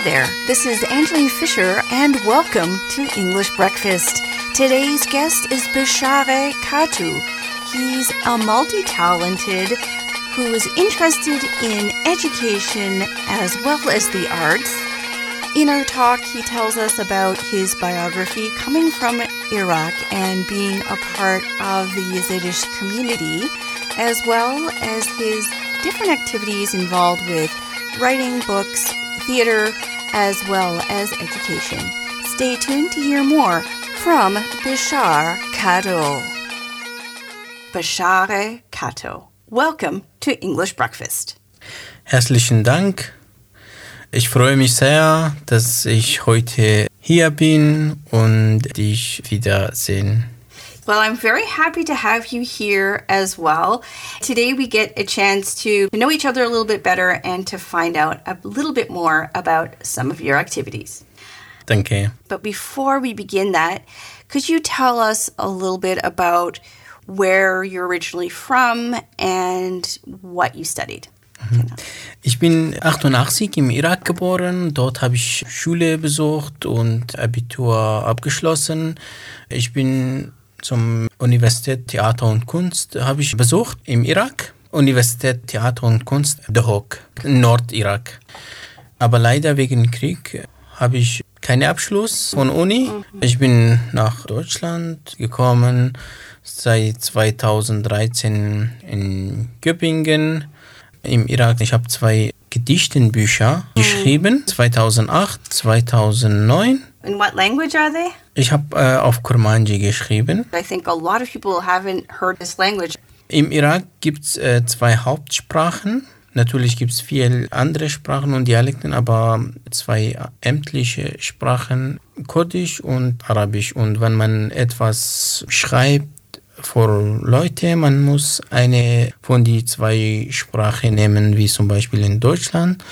Hi there, this is Angeline Fisher, and welcome to English Breakfast. Today's guest is Bishare Katu. He's a multi talented who is interested in education as well as the arts. In our talk, he tells us about his biography coming from Iraq and being a part of the Yazidi community, as well as his different activities involved with writing books, theater, as well as education. Stay tuned to hear more from Bashar Kato. Bashare Kato. Welcome to English Breakfast. Herzlichen Dank. Ich freue mich sehr, dass ich heute hier bin und dich wiedersehen. Well, I'm very happy to have you here as well. Today, we get a chance to know each other a little bit better and to find out a little bit more about some of your activities. Thank you. But before we begin that, could you tell us a little bit about where you're originally from and what you studied? Mhm. Ich bin 88 im Irak geboren. Dort habe ich Schule besucht und Abitur abgeschlossen. Ich bin zum Universität Theater und Kunst habe ich besucht im Irak. Universität Theater und Kunst Dohok, Nordirak. Aber leider wegen Krieg habe ich keinen Abschluss von Uni. Ich bin nach Deutschland gekommen seit 2013 in Göppingen im Irak. Ich habe zwei Gedichtenbücher geschrieben, 2008, 2009. In what language are they? Ich habe äh, auf Kurmanji geschrieben. I think a lot of people haven't heard this language. Im Irak gibt es äh, zwei Hauptsprachen. Natürlich gibt es viele andere Sprachen und Dialekten, aber zwei ämtliche Sprachen, Kurdisch und Arabisch. Und wenn man etwas schreibt für Leute, man muss eine von die zwei Sprachen nehmen, wie zum Beispiel in Deutschland.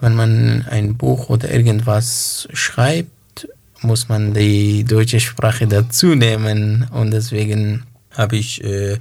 Wenn man ein Buch oder irgendwas schreibt, muss man die deutsche Sprache dazu nehmen. Und deswegen habe ich äh,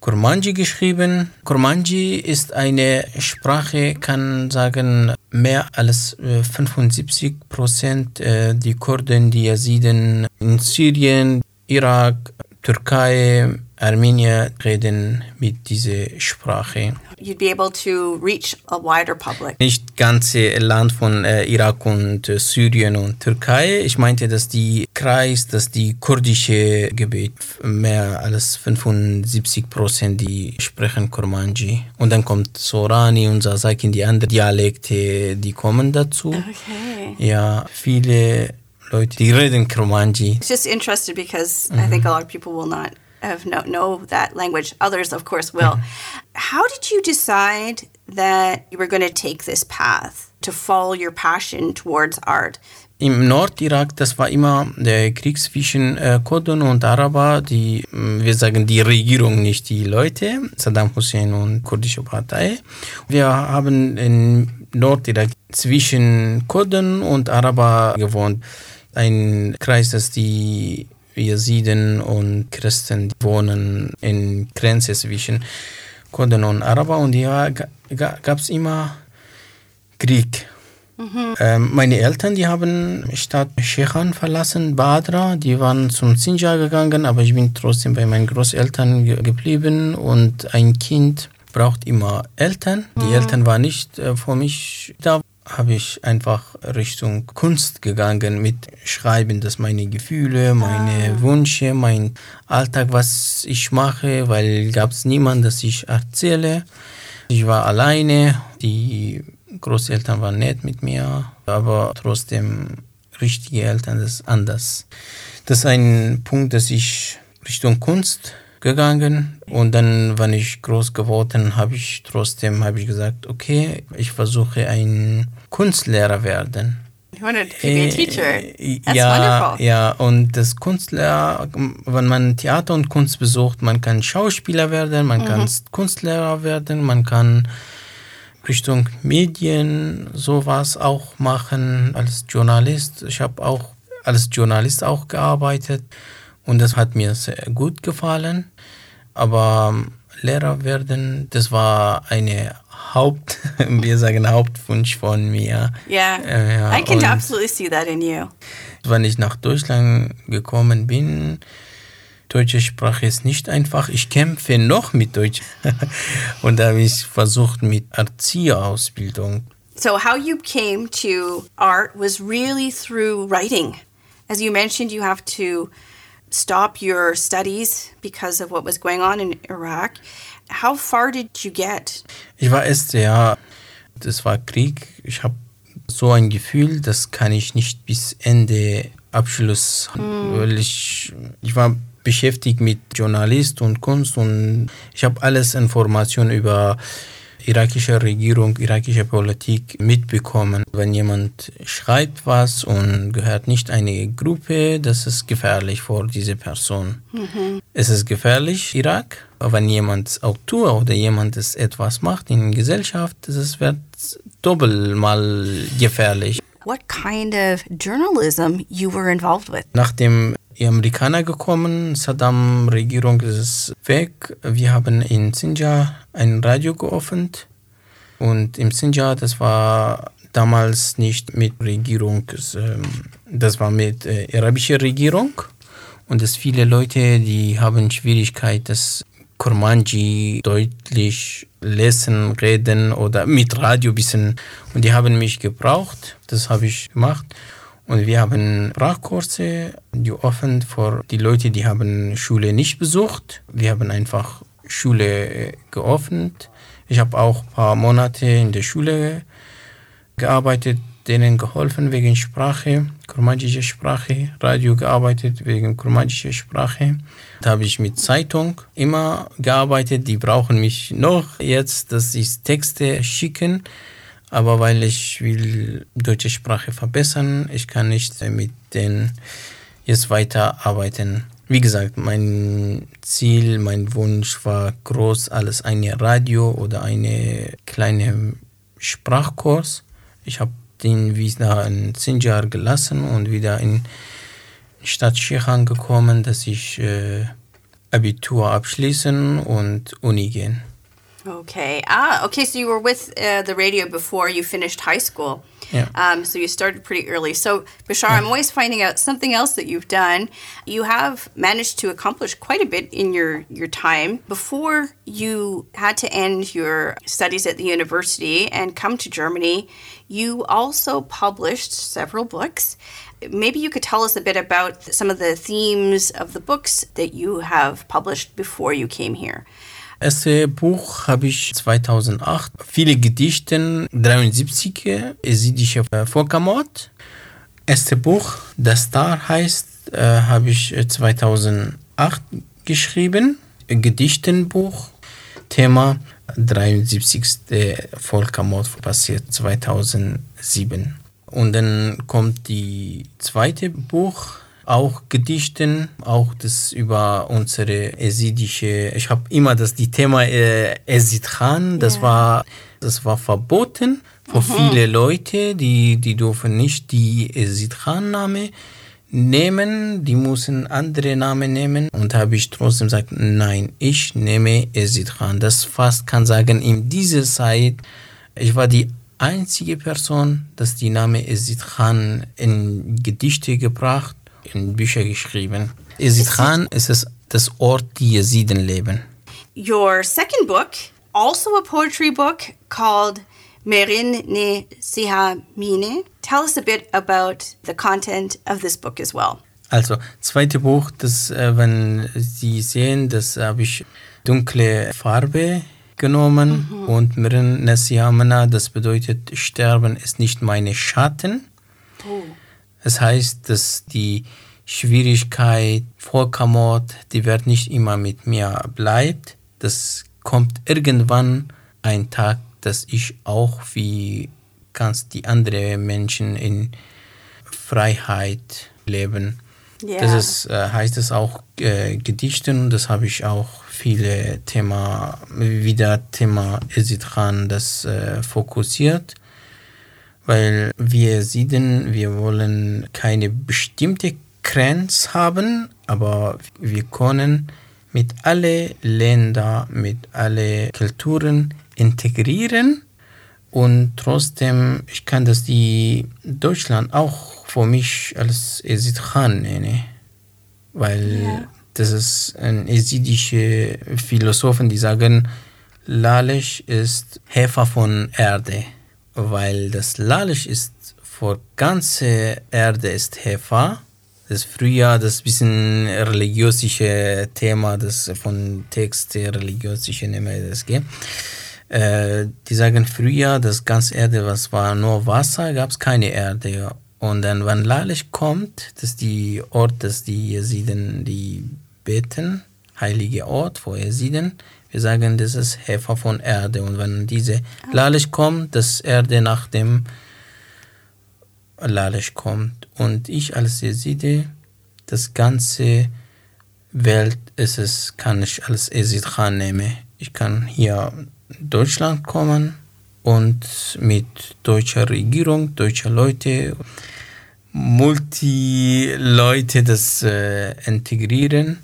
Kurmanji geschrieben. Kurmanji ist eine Sprache, kann sagen, mehr als äh, 75 Prozent äh, die Kurden, die Yaziden in Syrien, Irak, Türkei, Armenier reden mit dieser Sprache. You'd be able to reach a wider public. Nicht ganze Land von äh, Irak und äh, Syrien und Türkei. Ich meinte, dass die Kreis, dass die kurdische Gebiet mehr als 75 Prozent die sprechen Kurmanji. Und dann kommt Sorani und Sasakin, die anderen Dialekte, die kommen dazu. Okay. Ja, viele Leute, die reden Kurmanji. It's just interested because I think a lot of people will not have know, know that language. Others, of course, will. How did you decide that you were going to take this path to follow your passion towards art? Im Nordirak, das war immer der Krieg zwischen äh, Kurden und Araber, die, mh, wir sagen die Regierung, nicht die Leute, Saddam Hussein und kurdische Partei. Wir haben in Nordirak zwischen Kurden und Araber gewohnt. Ein Kreis, das die Yaziden und Christen wohnen in Grenze zwischen Kurden und Araber und ja, ga, gab es immer Krieg. Ähm, meine Eltern, die haben Stadt Shechan verlassen, Badra, die waren zum Sinjar gegangen, aber ich bin trotzdem bei meinen Großeltern ge geblieben und ein Kind braucht immer Eltern. Die Eltern waren nicht äh, für mich da. Habe ich einfach Richtung Kunst gegangen mit Schreiben, dass meine Gefühle, meine Wünsche, mein Alltag, was ich mache, weil gab es niemanden, das ich erzähle. Ich war alleine, die Großeltern waren nett mit mir, aber trotzdem richtige Eltern, das ist anders. Das ist ein Punkt, dass ich Richtung Kunst gegangen und dann, wenn ich groß geworden, habe ich trotzdem habe ich gesagt, okay, ich versuche ein Kunstlehrer werden. You wanted to be a teacher. Äh, That's ja, wonderful. ja, und das Kunstlehrer, wenn man Theater und Kunst besucht, man kann Schauspieler werden, man kann Kunstlehrer werden, man kann Richtung Medien sowas auch machen als Journalist. Ich habe auch als Journalist auch gearbeitet und das hat mir sehr gut gefallen. Aber Lehrer werden, das war eine Haupt, wir sagen Hauptwunsch von mir. Yeah. Äh, ja, I can und- absolutely see that in you. Wenn ich nach Deutschland gekommen bin, deutsche Sprache ist nicht einfach. Ich kämpfe noch mit Deutsch. Und da habe ich versucht mit Erzieherausbildung. So, how you came to art was really through writing. As you mentioned, you have to stop your studies because of what was going on in Iraq. How far did you get? Ich war erst ja, das war Krieg. Ich habe so ein Gefühl, das kann ich nicht bis Ende Abschluss, weil ich, ich war beschäftigt mit Journalist und Kunst und ich habe alles Informationen über irakische Regierung, irakische Politik mitbekommen. Wenn jemand schreibt was und gehört nicht eine Gruppe, das ist gefährlich für diese Person. Es ist gefährlich, Irak. Wenn jemand Autor oder jemand etwas macht in der Gesellschaft, das wird doppelt mal gefährlich. What kind of journalism you were involved with? Nachdem die Amerikaner gekommen, Saddam-Regierung ist weg. Wir haben in Sinjar ein Radio geöffnet. Und im Sinjar, das war damals nicht mit Regierung, es, ähm, das war mit äh, arabischer Regierung. Und es viele Leute, die haben Schwierigkeit, das Kurmanji deutlich lesen, reden oder mit Radio bisschen. Und die haben mich gebraucht. Das habe ich gemacht. Und wir haben Sprachkurse geöffnet für die Leute, die haben Schule nicht besucht. Wir haben einfach Schule äh, geöffnet. Ich habe auch ein paar Monate in der Schule gearbeitet, denen geholfen wegen Sprache, kurmanjische Sprache, Radio gearbeitet wegen kurmanjischer Sprache. Da habe ich mit Zeitung immer gearbeitet. Die brauchen mich noch jetzt, dass ich Texte schicken. Aber weil ich will deutsche Sprache verbessern, ich kann nicht mit denen jetzt weiterarbeiten. Wie gesagt, mein Ziel, mein Wunsch war groß, alles eine Radio oder eine kleine Sprachkurs. Ich habe den wieder in Sinjar gelassen und wieder in Stadt Schichan gekommen, dass ich äh, Abitur abschließen und Uni gehen. Okay. Ah, okay. So you were with uh, the radio before you finished high school. Yeah. Um, so you started pretty early. So, Bashar, I'm always finding out something else that you've done. You have managed to accomplish quite a bit in your, your time. Before you had to end your studies at the university and come to Germany, you also published several books. Maybe you could tell us a bit about some of the themes of the books that you have published before you came here. erste Buch habe ich 2008. Viele Gedichte, 73 esidische Völkermord. Erste Buch, Das Star heißt, äh, habe ich 2008 geschrieben. Gedichtenbuch, Thema 73. Völkermord passiert 2007. Und dann kommt die zweite Buch, auch Gedichten, auch das über unsere esidische, ich habe immer das die Thema äh, Esid Khan, das Ja. war das war verboten für viele Leute, die die dürfen nicht die Esid Khan Name nehmen, die müssen andere Namen nehmen und habe ich trotzdem gesagt, nein, ich nehme Esid Khan. Das fast kann sagen in dieser Zeit, ich war die einzige Person, das die Name Esid Khan in Gedichte gebracht, in Bücher geschrieben. Esid Khan ist es das Ort, die Jesiden leben. Your second book, also a poetry book called Merin ne Sihamine. Tell us a bit about the content of this book as well. Also, zweite Buch, das, äh, wenn Sie sehen, das habe ich dunkle Farbe genommen und Mirin Nesiamana, das bedeutet, Sterben ist nicht meine Schatten. Es heißt, dass die Schwierigkeit, Völkermord, die wird nicht immer mit mir bleibt. Das kommt irgendwann ein Tag, dass ich auch wie ganz die anderen Menschen in Freiheit leben. Yeah. Das ist, äh, heißt es auch äh, Gedichten, das habe ich auch viele Thema, wieder Thema Esidran, das äh, fokussiert, weil wir sehen, wir wollen keine bestimmte Grenze haben, aber wir können mit alle Länder, mit alle Kulturen integrieren Und trotzdem, ich kann das die Deutschland auch für mich als Esid Khan nennen, weil ja. das ist ein esidische Philosophen, die sagen, Lalisch ist Hefer von Erde, weil das Lalisch ist für ganze Erde ist Hefer. Das früher das bisschen religiöse Thema, das von Text religiöse Nehme das gibt. Äh, die sagen früher, das ganze Erde, was war nur Wasser, gab es keine Erde. Und dann, wenn Lalisch kommt, das ist die Ort, das die Jesiden, die beten, heilige Ort, wo Jesiden, wir sagen, das ist Hefer von Erde. Und wenn diese Lalisch kommt, das Erde nach dem Lalisch kommt. Und ich als Jeside, das ganze Welt ist es, kann ich als Esid Khan nehmen. Ich kann hier Deutschland kommen und mit deutscher Regierung, deutscher Leute, Multi-Leute das äh, integrieren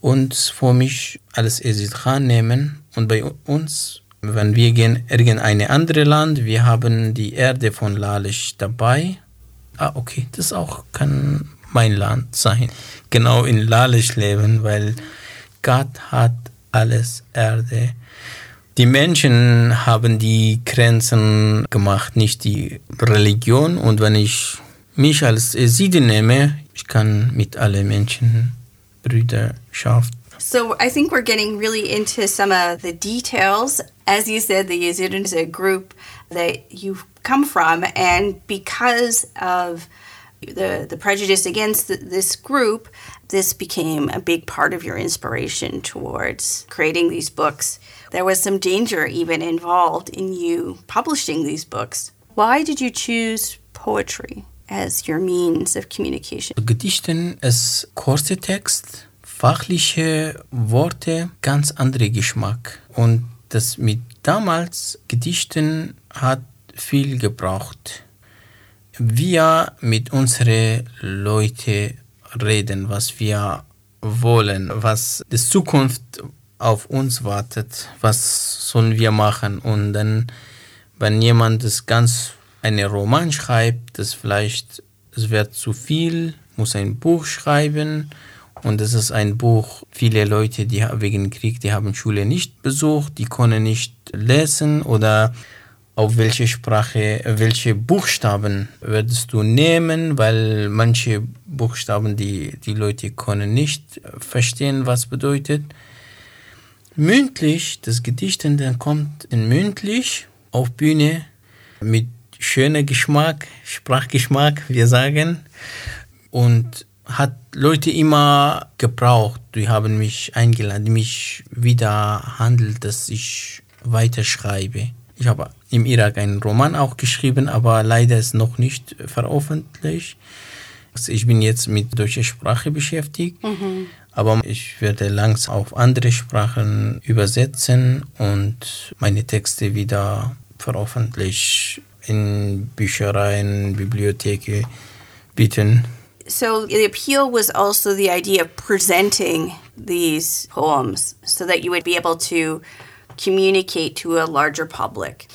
und für mich als Esidran nehmen. Und bei uns, wenn wir gehen irgendein anderes Land, wir haben die Erde von Lalisch dabei. Ah, okay, das auch kann mein Land sein. Genau in Lalisch leben, weil Gott hat alles Erde. Die Menschen haben die Grenzen gemacht, nicht die Religion. Und wenn ich mich als Eside nehme, ich kann mit allen Menschen Brüderschaft. So I think we're getting really into some of the details. As you said, the Yazidin is a group that you come from, and because of the, the prejudice against the, this group, this became a big part of your inspiration towards creating these books. There was some danger even involved in you publishing these books. Why did you choose poetry? as your means of communication. Gedichten ist kurzer Text, fachliche Worte, ganz anderer Geschmack. Und das mit damals Gedichten hat viel gebraucht. Wir mit unseren Leuten reden, was wir wollen, was die Zukunft auf uns wartet, was sollen wir machen. Und dann, wenn jemand das ganz einen Roman schreibt, das vielleicht, es wird zu viel, muss ein Buch schreiben und das ist ein Buch, viele Leute, die wegen Krieg, die haben Schule nicht besucht, die können nicht lesen oder auf welche Sprache, welche Buchstaben würdest du nehmen, weil manche Buchstaben, die, die Leute können nicht verstehen, was bedeutet. Mündlich, das Gedicht dann kommt in mündlich auf Bühne mit schöner Geschmack, Sprachgeschmack, wir sagen. Und hat Leute immer gebraucht. Die haben mich eingeladen, mich wieder handelt, dass ich weiterschreibe. Ich habe im Irak einen Roman auch geschrieben, aber leider ist noch nicht veröffentlicht. Also ich bin jetzt mit deutscher Sprache beschäftigt, mhm. Aber ich werde langsam auf andere Sprachen übersetzen und meine Texte wieder veröffentlichen in Büchereien, Bibliotheken bieten. So the appeal was also the idea of presenting these poems so that you would be able to communicate to a larger public.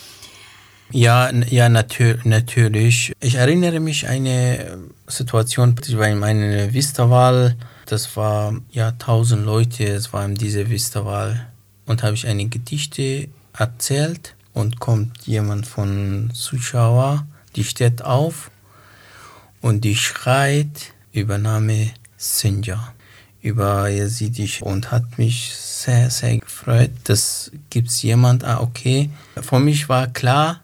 Ja, ja natür natürlich. Ich erinnere mich an eine Situation bei meiner Vistawahl. Das war ja tausend Leute, es war in dieser Vistawahl. Und habe ich eine Gedichte erzählt und kommt jemand von Zuschauer, die steht auf und die schreit über Name Sinja, über Yazidi und hat mich sehr, sehr gefreut. Das gibt es jemand, ah, okay. Für mich war klar,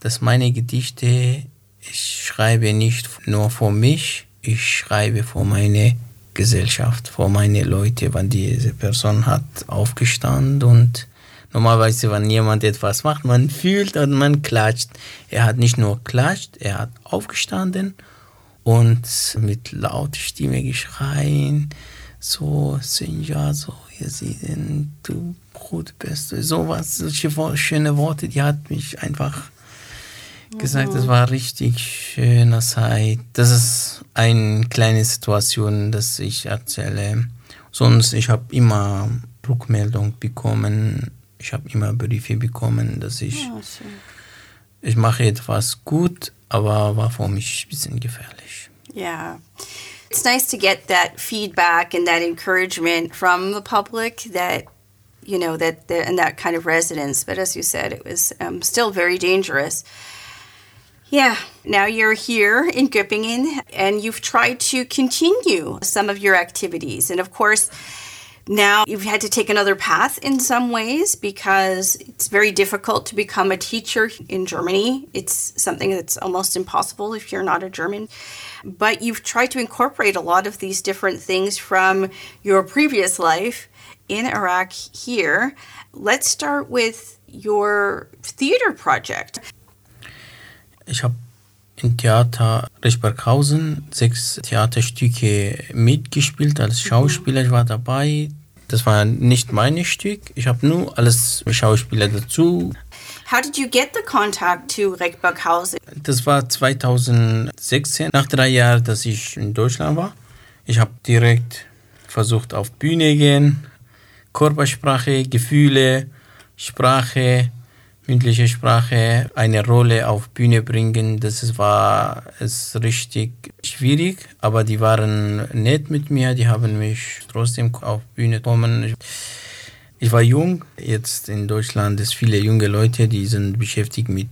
dass meine Gedichte, ich schreibe nicht nur für mich, ich schreibe für meine Gesellschaft, für meine Leute, weil diese Person hat aufgestanden und Normalerweise, wenn jemand etwas macht, man fühlt und man klatscht. Er hat nicht nur klatscht, er hat aufgestanden und mit lauter Stimme geschreien, so, Sinja, so, ihr seht, du Brut bist, sowas, solche schöne Worte, die hat mich einfach gesagt, es war richtig schöne Zeit. Das ist eine kleine Situation, das ich erzähle. Sonst, ich habe immer Rückmeldung bekommen, ich habe immer Briefe bekommen, dass ich ich mache etwas gut, aber war für mich ein bisschen gefährlich. Yeah. It's nice to get that feedback and that encouragement from the public that you know that, that and that kind of residence but as you said it was um, still very dangerous yeah now you're here in göppingen and you've tried to continue some of your activities and of course now you've had to take another path in some ways because it's very difficult to become a teacher in Germany. It's something that's almost impossible if you're not a German. But you've tried to incorporate a lot of these different things from your previous life in Iraq here. Let's start with your theater project. Ich habe im Theater Rischberghausen sechs Theaterstücke mitgespielt als Schauspieler. Ich war dabei. Das war nicht mein Stück. Ich habe nur alles Schauspieler dazu. How did you get the contact to Reckberghausen? Das war 2016, nach drei Jahren, dass ich in Deutschland war. Ich habe direkt versucht auf Bühne gehen, Körpersprache, Gefühle, Sprache, mündliche Sprache eine Rolle auf Bühne bringen, das war es richtig schwierig, aber die waren nett mit mir, die haben mich trotzdem auf Bühne kommen. Ich war jung, jetzt in Deutschland ist viele junge Leute, die sind beschäftigt mit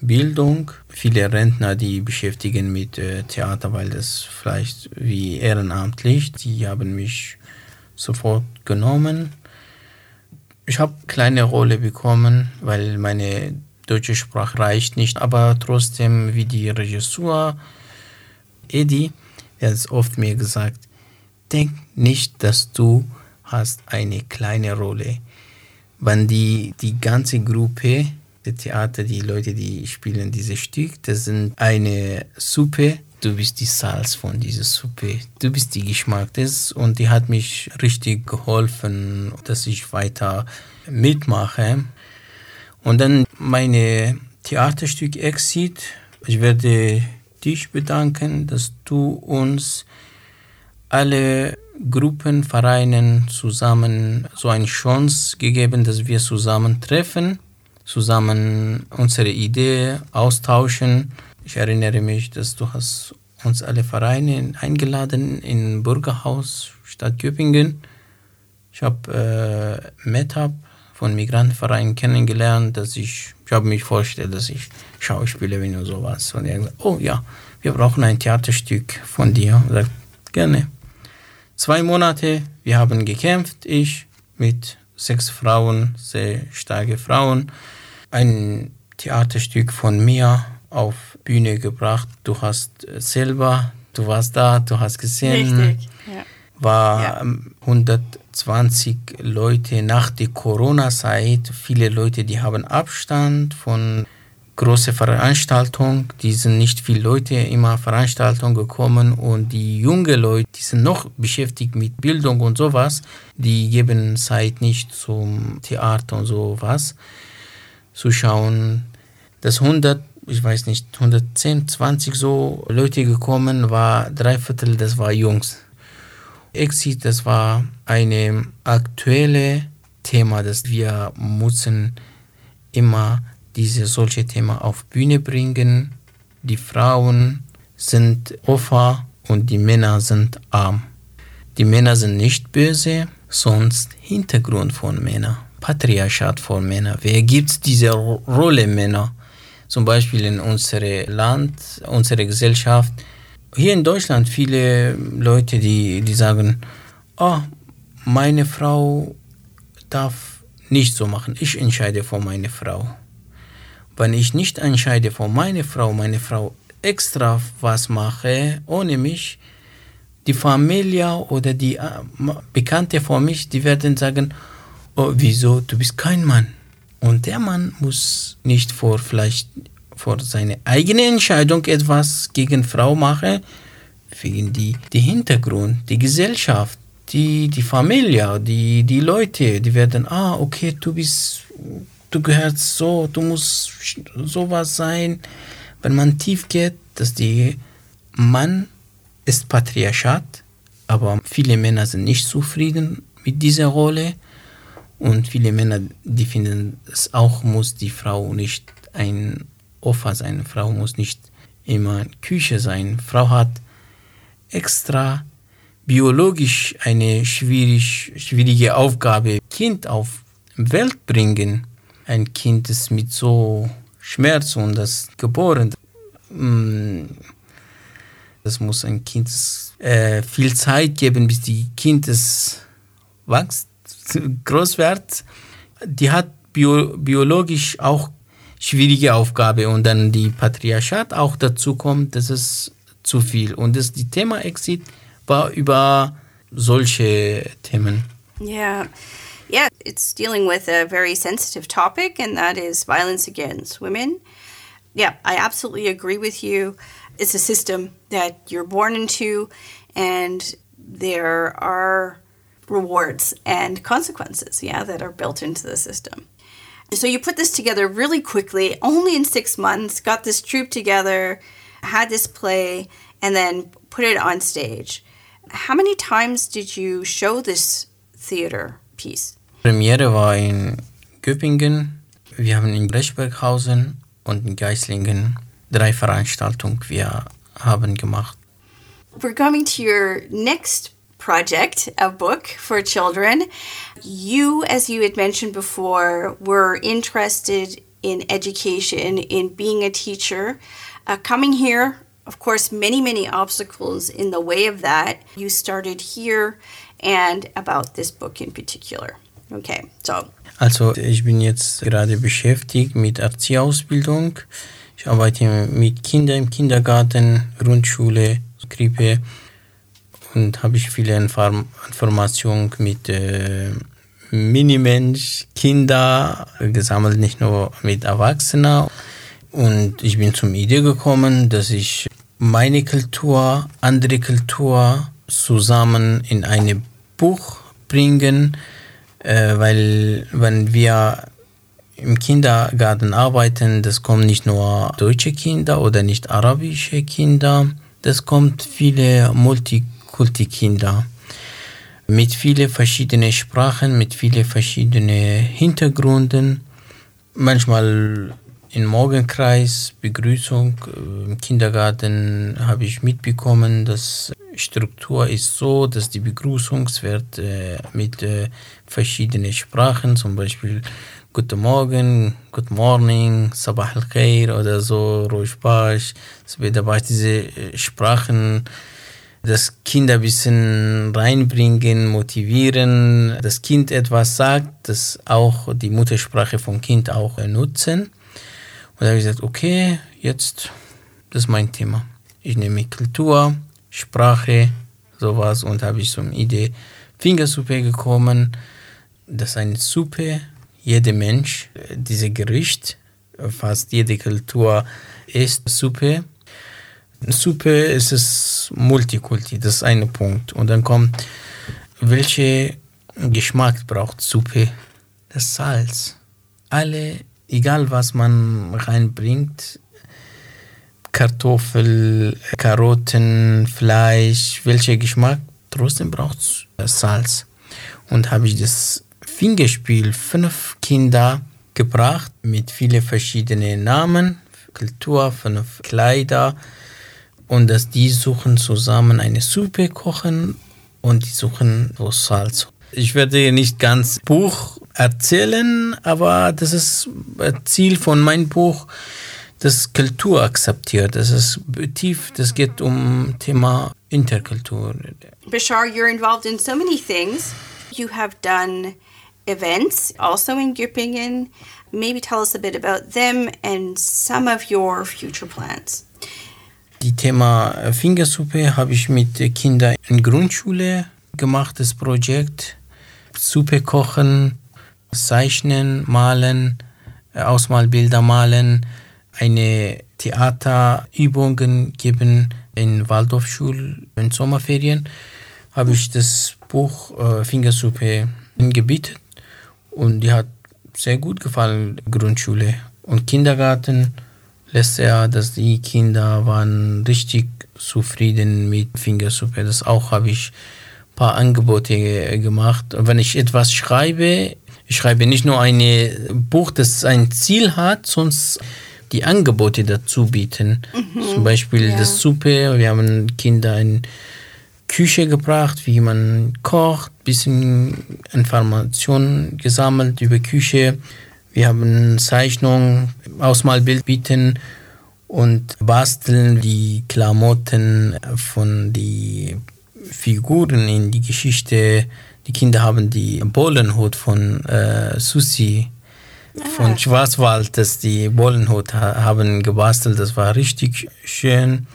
Bildung, viele Rentner, die beschäftigen mit äh, Theater, weil das vielleicht wie ehrenamtlich, die haben mich sofort genommen ich habe kleine Rolle bekommen, weil meine deutsche Sprache reicht nicht, aber trotzdem wie die Regisseur Eddie, der hat oft mir gesagt, denk nicht, dass du hast eine kleine Rolle. Wenn die, die ganze Gruppe, der Theater, die Leute, die spielen dieses Stück, das sind eine Suppe du bist die Salz von dieser Suppe, du bist die Geschmack des und die hat mich richtig geholfen, dass ich weiter mitmache. Und dann meine Theaterstück Exit. Ich werde dich bedanken, dass du uns alle Gruppen, Vereinen zusammen so eine Chance gegeben, dass wir zusammen treffen, zusammen unsere Idee austauschen ich erinnere mich, dass du hast uns alle Vereine eingeladen in Bürgerhaus Stadt Göppingen. Ich habe äh, MedHub von Migrantenvereinen kennengelernt, dass ich, ich habe mich vorgestellt, dass ich Schauspieler bin und sowas. Und er gesagt, oh ja, wir brauchen ein Theaterstück von dir. Ich sagte, gerne. Zwei Monate, wir haben gekämpft, ich mit sechs Frauen, sehr starke Frauen. Ein Theaterstück von mir auf Bühne gebracht. Du hast selber, du warst da, du hast gesehen. Richtig, ja. War ja. 120 Leute nach der Corona-Zeit. Viele Leute, die haben Abstand von große Veranstaltung, die sind nicht viele Leute immer Veranstaltungen gekommen und die jungen Leute, die sind noch beschäftigt mit Bildung und sowas, die geben Zeit nicht zum Theater und sowas zu schauen. Das 100 ich weiß nicht, 110, 20 so Leute gekommen, war drei Viertel, das war Jungs. Exit, das war ein aktuelles Thema, das wir müssen immer diese solche Thema auf Bühne bringen. Die Frauen sind Opfer und die Männer sind arm. Die Männer sind nicht böse, sonst Hintergrund von Männern, Patriarchat von Männern. Wer gibt diese Rolle Männer? Zum Beispiel in unserem Land, unsere Gesellschaft. Hier in Deutschland viele Leute, die, die sagen, oh, meine Frau darf nicht so machen. Ich entscheide für meine Frau. Wenn ich nicht entscheide für meine Frau, meine Frau extra was mache, ohne mich, die Familie oder die äh, Bekannte von mich, die werden sagen, oh, wieso, du bist kein Mann. Und der Mann muss nicht vor vielleicht vor seine eigene Entscheidung etwas gegen Frau machen, wegen die, die Hintergrund, die Gesellschaft, die, die Familie, die, die Leute, die werden, ah, okay, du bist, du gehörst so, du musst sowas sein. Wenn man tief geht, dass die Mann ist Patriarchat, aber viele Männer sind nicht zufrieden mit dieser Rolle und viele Männer, die finden es auch, muss die Frau nicht ein Opfer sein. Frau muss nicht immer Küche sein. Frau hat extra biologisch eine schwierig, schwierige Aufgabe. Kind auf Welt bringen. Ein Kind ist mit so Schmerz und das geboren. Mm, das muss ein Kind äh, viel Zeit geben, bis die Kind wächst, groß wird. Die hat bio, biologisch auch schwierige Aufgabe und dann die Patriarchat auch dazu kommt, das ist zu viel. Und das die Thema Exit war über solche Themen. Yeah. Yeah, it's dealing with a very sensitive topic, and that is violence against women. Yeah, I absolutely agree with you. It's a system that you're born into, and there are rewards and consequences, yeah, that are built into the system. So you put this together really quickly, only in six months, got this troupe together, had this play, and then put it on stage. How many times did you show this theater piece? Premiere war in Göppingen, wir haben in Blechberghausen und in Geislingen drei Veranstaltungen wir haben gemacht. We're coming to your next project, a book for children. You, as you had mentioned before, were interested in education, in being a teacher. Uh, coming here, of course, many, many obstacles in the way of that. You started here and about this book in particular. Okay, so. Also, ich bin jetzt gerade beschäftigt mit Erzieherausbildung. Ich arbeite mit Kindern im Kindergarten, Grundschule, Krippe und habe ich viele Inform Informationen mit äh, Minimensch, Kinder gesammelt, nicht nur mit Erwachsenen. Und ich bin zum Idee gekommen, dass ich meine Kultur, andere Kultur zusammen in ein Buch bringen, äh, weil wenn wir im Kindergarten arbeiten, das kommen nicht nur deutsche Kinder oder nicht arabische Kinder, das kommt viele Multikulti-Kinder mit vielen verschiedenen Sprachen, mit vielen verschiedenen Hintergründen. Manchmal im Morgenkreis, Begrüßung im Kindergarten habe ich mitbekommen, dass Struktur ist so, dass die Begrüßung wird äh, mit äh, verschiedenen Sprachen, zum Beispiel Guten Morgen, Good Morning, Sabah al-Khair oder so, Ruhig Bash. Es wird dabei diese Sprachen, das Kind ein bisschen reinbringen, motivieren, das Kind etwas sagt, das auch die Muttersprache vom Kind auch nutzen. Und da habe ich gesagt, okay, jetzt, das ist mein Thema. Ich nehme Kultur, Sprache, sowas und habe ich eine Idee Fingersuppe gekommen. Das ist eine Suppe jeder Mensch diese Gericht, fast jede Kultur isst Suppe. Suppe ist es Multikulti, das ist ein Punkt. Und dann kommt, welche Geschmack braucht Suppe? Das Salz. Alle, egal was man reinbringt, Kartoffel, Karotten, Fleisch, welcher Geschmack, trotzdem braucht es Salz. Und habe ich das Fingerspiel fünf Kinder gebracht mit vielen verschiedenen Namen, Kultur, fünf Kleider und dass die suchen zusammen eine Suppe kochen und die suchen so Salz. Ich werde nicht ganz Buch erzählen, aber das ist Ziel von meinem Buch, das Kultur akzeptiert. Das ist tief, das geht um Thema Interkultur. Bashar, you're involved in so many things. You have done events also in Göppingen. Maybe tell us a bit about them and some of your future plans. Die Thema Fingersuppe habe ich mit Kindern in Grundschule gemacht, das Projekt. Suppe kochen, zeichnen, malen, Ausmalbilder malen, eine Theaterübungen geben in Waldorfschule in Sommerferien. Habe ich das Buch äh, Fingersuppe gebietet und die hat sehr gut gefallen, Grundschule. Und Kindergarten letztes Jahr, dass die Kinder waren richtig zufrieden mit Fingersuppe. Das auch habe ich ein paar Angebote gemacht. Wenn ich etwas schreibe, Ich schreibe nicht nur ein Buch, das ein Ziel hat, sonst die Angebote dazu bieten. Mhm. Zum Beispiel ja. das Suppe. Wir haben Kinder in Küche gebracht, wie man kocht, bisschen Informationen gesammelt über Küche. Wir haben Zeichnungen, Ausmalbild bieten und basteln die Klamotten von den Figuren in die Geschichte. Die Kinder haben die Bollenhut von äh, Susi von Schwarzwald, das die Bollenhut haben gebastelt. Das war richtig schön.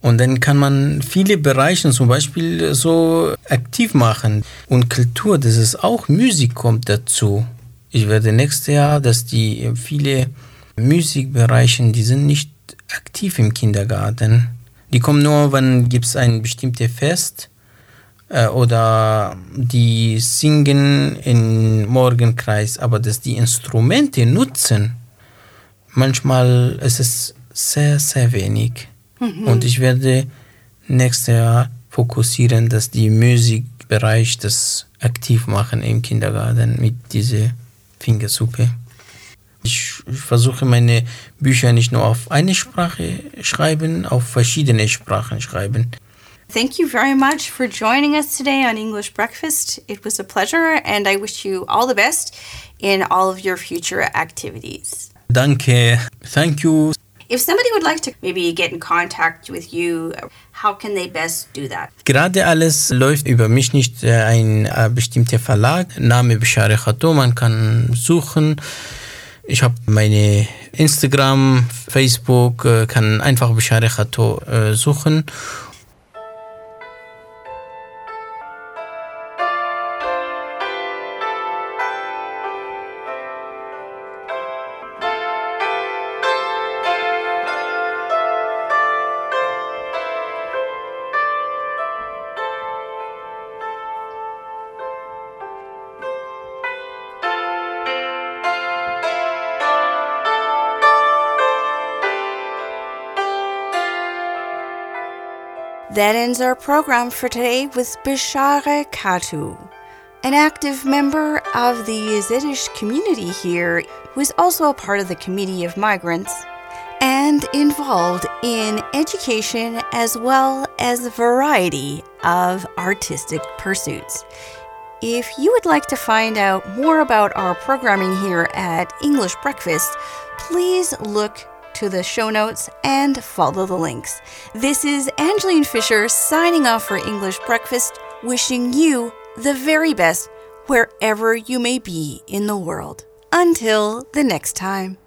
Und dann kann man viele Bereiche zum Beispiel so aktiv machen. Und Kultur, das ist auch Musik kommt dazu. Ich werde nächstes Jahr, dass die viele Musikbereiche, die sind nicht aktiv im Kindergarten. Die kommen nur, wenn es ein bestimmtes Fest äh, oder die singen im Morgenkreis, aber dass die Instrumente nutzen, manchmal ist es sehr, sehr wenig. Mhm. Und ich werde nächstes Jahr fokussieren, dass die Musikbereich das aktiv machen im Kindergarten mit dieser Fingersuppe. Ich versuche meine Bücher nicht nur auf eine Sprache schreiben, auf verschiedene Sprachen schreiben. Thank you very much for joining us today on English Breakfast. It was a pleasure, and I wish you all the best in all of your future activities. Danke. Thank you. If somebody would like to maybe get in contact with you, how can they best do that? Gerade alles läuft über mich, nicht ein äh, bestimmter Verlag. Name Bishare Khato, man kann suchen. Ich habe meine Instagram, Facebook, äh, kann einfach Bishare Khato suchen That ends our program for today with Bishare Katu, an active member of the Yaziddish community here who is also a part of the Committee of Migrants and involved in education as well as a variety of artistic pursuits. If you would like to find out more about our programming here at English Breakfast, please look to the show notes and follow the links. This is Angeline Fisher signing off for English Breakfast, wishing you the very best wherever you may be in the world. Until the next time.